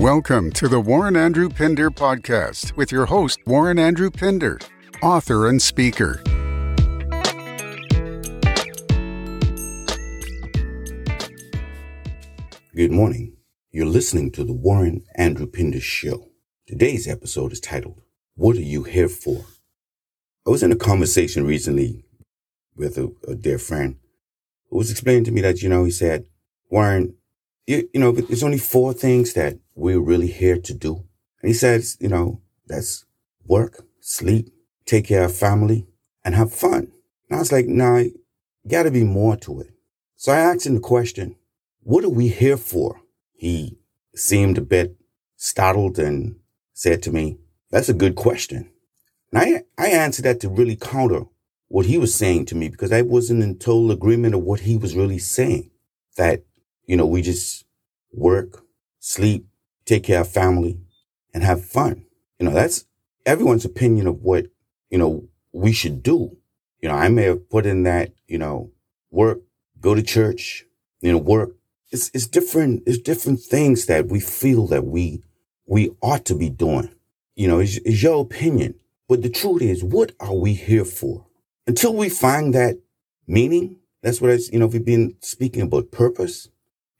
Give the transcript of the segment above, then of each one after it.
Welcome to the Warren Andrew Pinder podcast with your host, Warren Andrew Pinder, author and speaker. Good morning. You're listening to the Warren Andrew Pinder Show. Today's episode is titled, What Are You Here For? I was in a conversation recently with a, a dear friend who was explaining to me that, you know, he said, Warren, you, you know, there's only four things that we're really here to do. And he says, you know, that's work, sleep, take care of family, and have fun. And I was like, nah, gotta be more to it. So I asked him the question, what are we here for? He seemed a bit startled and said to me, that's a good question. And I, I answered that to really counter what he was saying to me because I wasn't in total agreement of what he was really saying. That, you know, we just work, sleep, take care of family and have fun. You know, that's everyone's opinion of what, you know, we should do. You know, I may have put in that, you know, work, go to church, you know, work. It's, it's different. It's different things that we feel that we, we ought to be doing. You know, it's, it's your opinion. But the truth is, what are we here for? Until we find that meaning, that's what I, you know, we've been speaking about purpose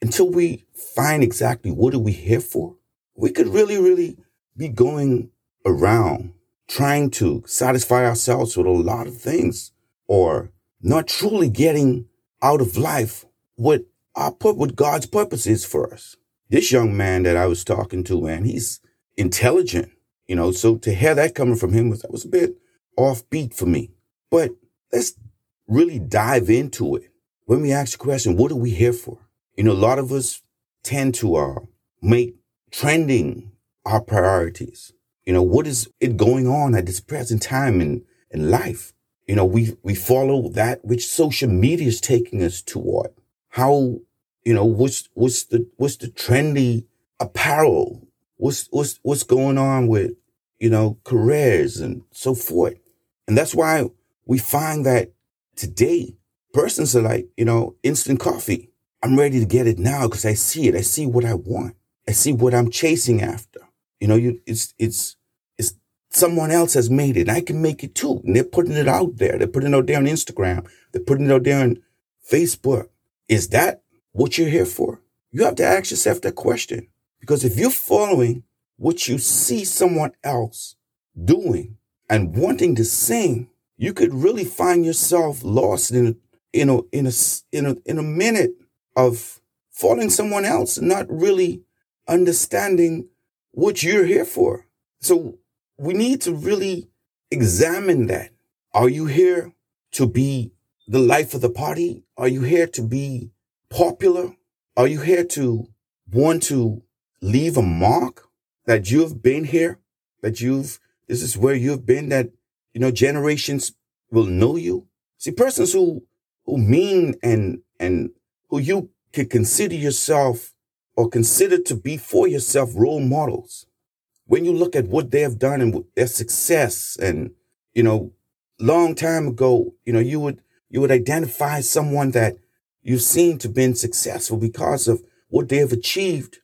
until we find exactly what are we here for, we could really, really be going around trying to satisfy ourselves with a lot of things or not truly getting out of life what our put what God's purpose is for us. This young man that I was talking to, man, he's intelligent, you know, so to hear that coming from him was that was a bit offbeat for me. But let's really dive into it. When we ask the question, what are we here for? You know, a lot of us tend to uh, make trending our priorities. You know, what is it going on at this present time in, in life? You know, we, we follow that which social media is taking us toward. How, you know, what's, what's the, what's the trendy apparel? What's, what's, what's going on with, you know, careers and so forth. And that's why we find that today persons are like, you know, instant coffee. I'm ready to get it now because I see it. I see what I want. I see what I'm chasing after. You know, you, it's, it's, it's someone else has made it. I can make it too. And they're putting it out there. They're putting it out there on Instagram. They're putting it out there on Facebook. Is that what you're here for? You have to ask yourself that question. Because if you're following what you see someone else doing and wanting to sing, you could really find yourself lost in a, in in a, in a, in a minute of following someone else not really understanding what you're here for. So we need to really examine that. Are you here to be the life of the party? Are you here to be popular? Are you here to want to leave a mark that you've been here, that you've, this is where you've been, that, you know, generations will know you? See, persons who, who mean and, and who you can consider yourself or consider to be for yourself role models. When you look at what they have done and their success and, you know, long time ago, you know, you would, you would identify someone that you've seen to been successful because of what they have achieved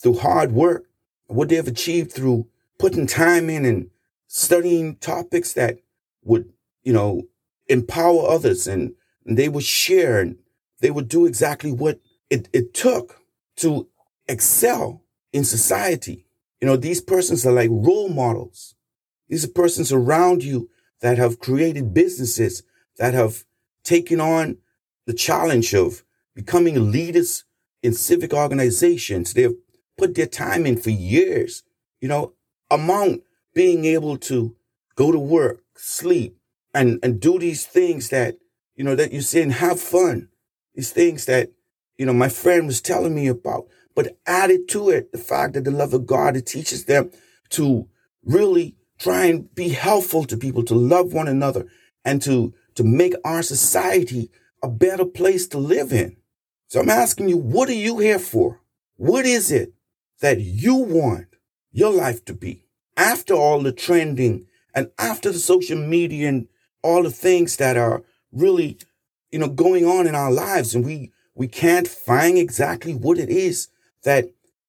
through hard work, what they have achieved through putting time in and studying topics that would, you know, empower others and, and they would share and they would do exactly what it, it took to excel in society. You know, these persons are like role models. These are persons around you that have created businesses that have taken on the challenge of becoming leaders in civic organizations. They've put their time in for years, you know, among being able to go to work, sleep, and, and do these things that, you know, that you say and have fun. These things that, you know, my friend was telling me about, but added to it the fact that the love of God, it teaches them to really try and be helpful to people, to love one another and to, to make our society a better place to live in. So I'm asking you, what are you here for? What is it that you want your life to be after all the trending and after the social media and all the things that are really you know, going on in our lives and we, we can't find exactly what it is that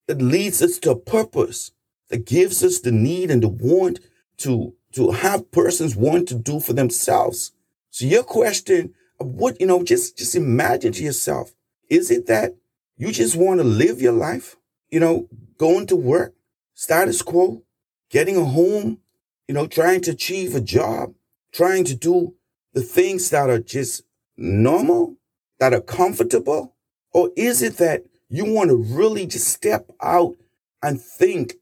that leads us to a purpose, that gives us the need and the want to, to have persons want to do for themselves. So your question what, you know, just, just imagine to yourself, is it that you just want to live your life? You know, going to work, status quo, getting a home, you know, trying to achieve a job, trying to do the things that are just normal, that are comfortable? Or is it that you want to really just step out and think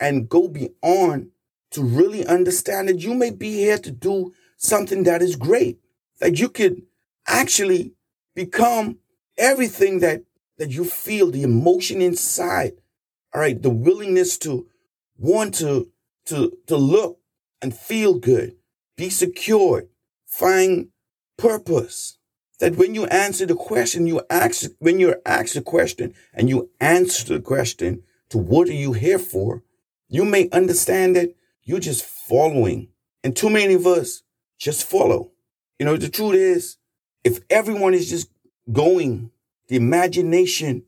and go beyond to really understand that you may be here to do something that is great, that you could actually become everything that, that you feel, the emotion inside. All right. The willingness to want to, to, to look and feel good, be secured, find purpose. That when you answer the question, you ask, when you're asked a question and you answer the question to what are you here for, you may understand that you're just following. And too many of us just follow. You know, the truth is, if everyone is just going, the imagination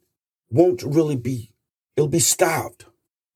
won't really be, it'll be stopped.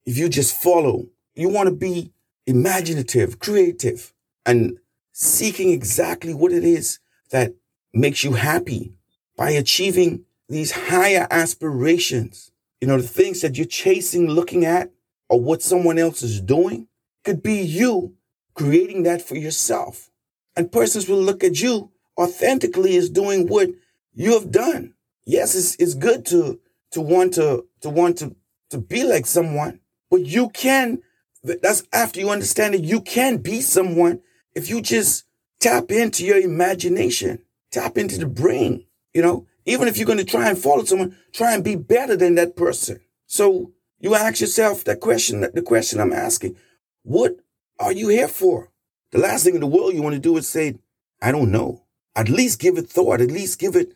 If you just follow, you want to be imaginative, creative, and seeking exactly what it is that makes you happy by achieving these higher aspirations. You know, the things that you're chasing, looking at, or what someone else is doing could be you creating that for yourself. And persons will look at you authentically as doing what you have done. Yes, it's, it's good to, to want to, to want to, to be like someone, but you can, that's after you understand that you can be someone if you just tap into your imagination, tap into the brain, you know, even if you're going to try and follow someone, try and be better than that person. So you ask yourself that question, the question I'm asking, what are you here for? The last thing in the world you want to do is say, I don't know. At least give it thought, at least give it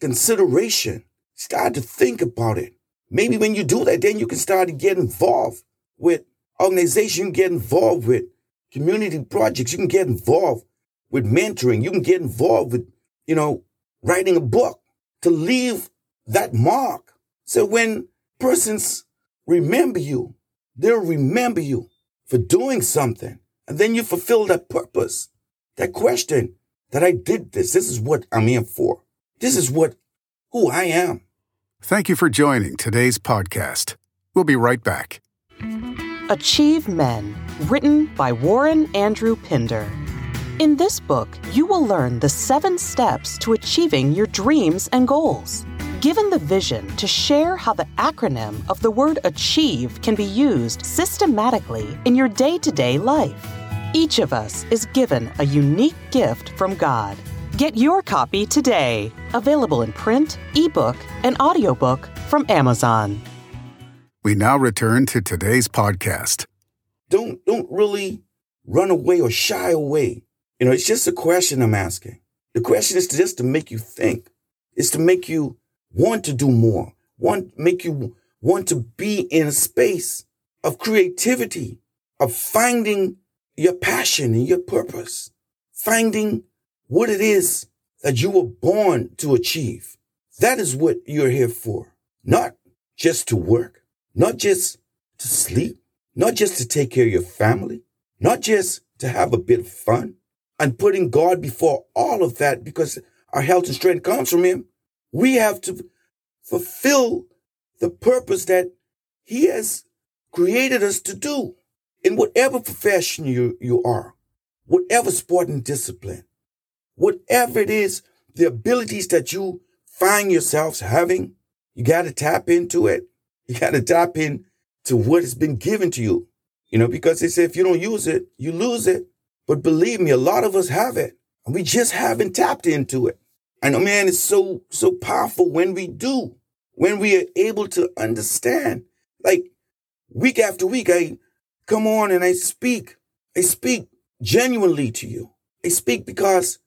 consideration. Start to think about it. Maybe when you do that, then you can start to get involved with organization, you can get involved with community projects. You can get involved with mentoring. You can get involved with, you know, writing a book to leave that mark. So when persons remember you, they'll remember you for doing something. And then you fulfill that purpose, that question that I did this. This is what I'm here for. This is what, who I am. Thank you for joining today's podcast. We'll be right back. Achieve Men, written by Warren Andrew Pinder. In this book, you will learn the seven steps to achieving your dreams and goals. Given the vision to share how the acronym of the word achieve can be used systematically in your day to day life. Each of us is given a unique gift from God. Get your copy today. Available in print, ebook, and audiobook from Amazon. We now return to today's podcast. Don't don't really run away or shy away you know, it's just a question I'm asking. The question is just to make you think. It's to make you want to do more, want, make you want to be in a space of creativity, of finding your passion and your purpose, finding what it is that you were born to achieve. That is what you're here for. Not just to work, not just to sleep, not just to take care of your family, not just to have a bit of fun, and putting God before all of that because our health and strength comes from Him, we have to fulfill the purpose that He has created us to do in whatever profession you, you are, whatever sport and discipline, whatever it is, the abilities that you find yourselves having, you got to tap into it. You got to tap in to what has been given to you. You know, because they say if you don't use it, you lose it. But believe me, a lot of us have it and we just haven't tapped into it. And oh man, it's so, so powerful when we do, when we are able to understand. Like week after week, I come on and I speak. I speak genuinely to you. I speak because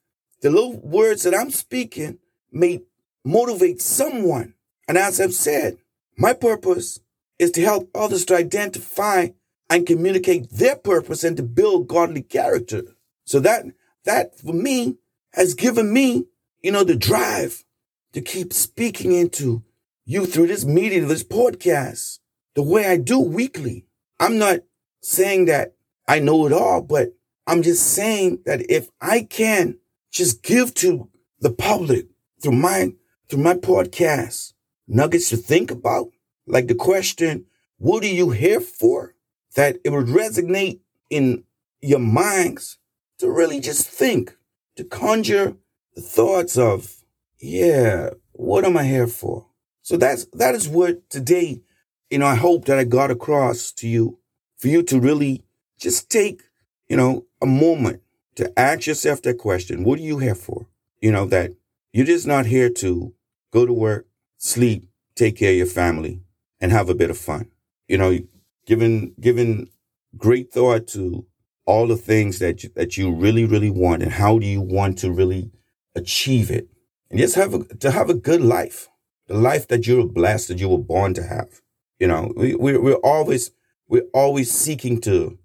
the little words that I'm speaking may motivate someone. And as I've said, my purpose is to help others to identify and communicate their purpose and to build godly character. So that, that for me has given me, you know, the drive to keep speaking into you through this media, this podcast, the way I do weekly. I'm not saying that I know it all, but I'm just saying that if I can just give to the public through my, through my podcast, nuggets to think about, like the question, what are you here for? That it would resonate in your minds to really just think, to conjure the thoughts of, yeah, what am I here for? So that's, that is what today, you know, I hope that I got across to you for you to really just take, you know, a moment to ask yourself that question. What are you here for? You know, that you're just not here to go to work, sleep, take care of your family and have a bit of fun. You know, giving, giving great thought to all the things that you, that you really, really want and how do you want to really achieve it and just have a, to have a good life, the life that you're blessed that you were born to have. You know, we, we, we're always, we're always seeking to,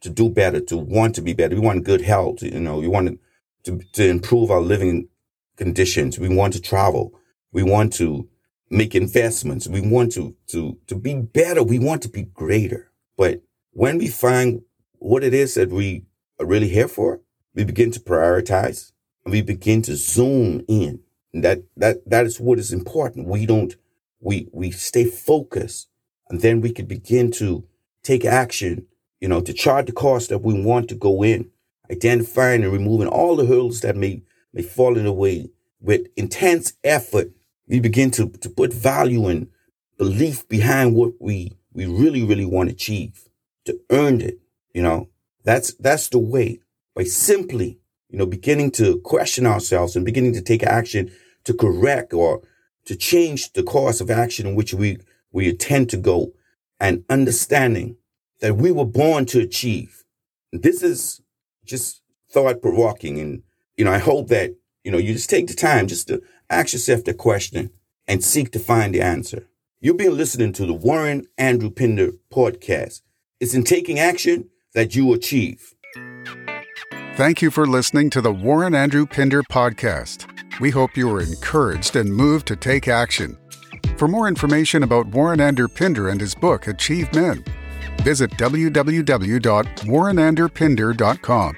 to do better, to want to be better. We want good health. You know, we want to, to improve our living conditions. We want to travel. We want to make investments. We want to, to, to be better. We want to be greater. But when we find what it is that we are really here for, we begin to prioritize and we begin to zoom in. And that, that, that is what is important. We don't, we, we stay focused and then we can begin to take action, you know, to chart the course that we want to go in, identifying and removing all the hurdles that may, may fall in the way with intense effort. We begin to, to put value and belief behind what we, we really, really want to achieve, to earn it. You know, that's, that's the way by simply, you know, beginning to question ourselves and beginning to take action to correct or to change the course of action in which we, we intend to go and understanding that we were born to achieve. This is just thought provoking. And, you know, I hope that, you know, you just take the time just to ask yourself the question and seek to find the answer. You've been listening to the Warren Andrew Pinder podcast. It's in taking action that you achieve. Thank you for listening to the Warren Andrew Pinder podcast. We hope you are encouraged and moved to take action. For more information about Warren Andrew Pinder and his book, Achieve Men, visit www.warrenandrewpinder.com.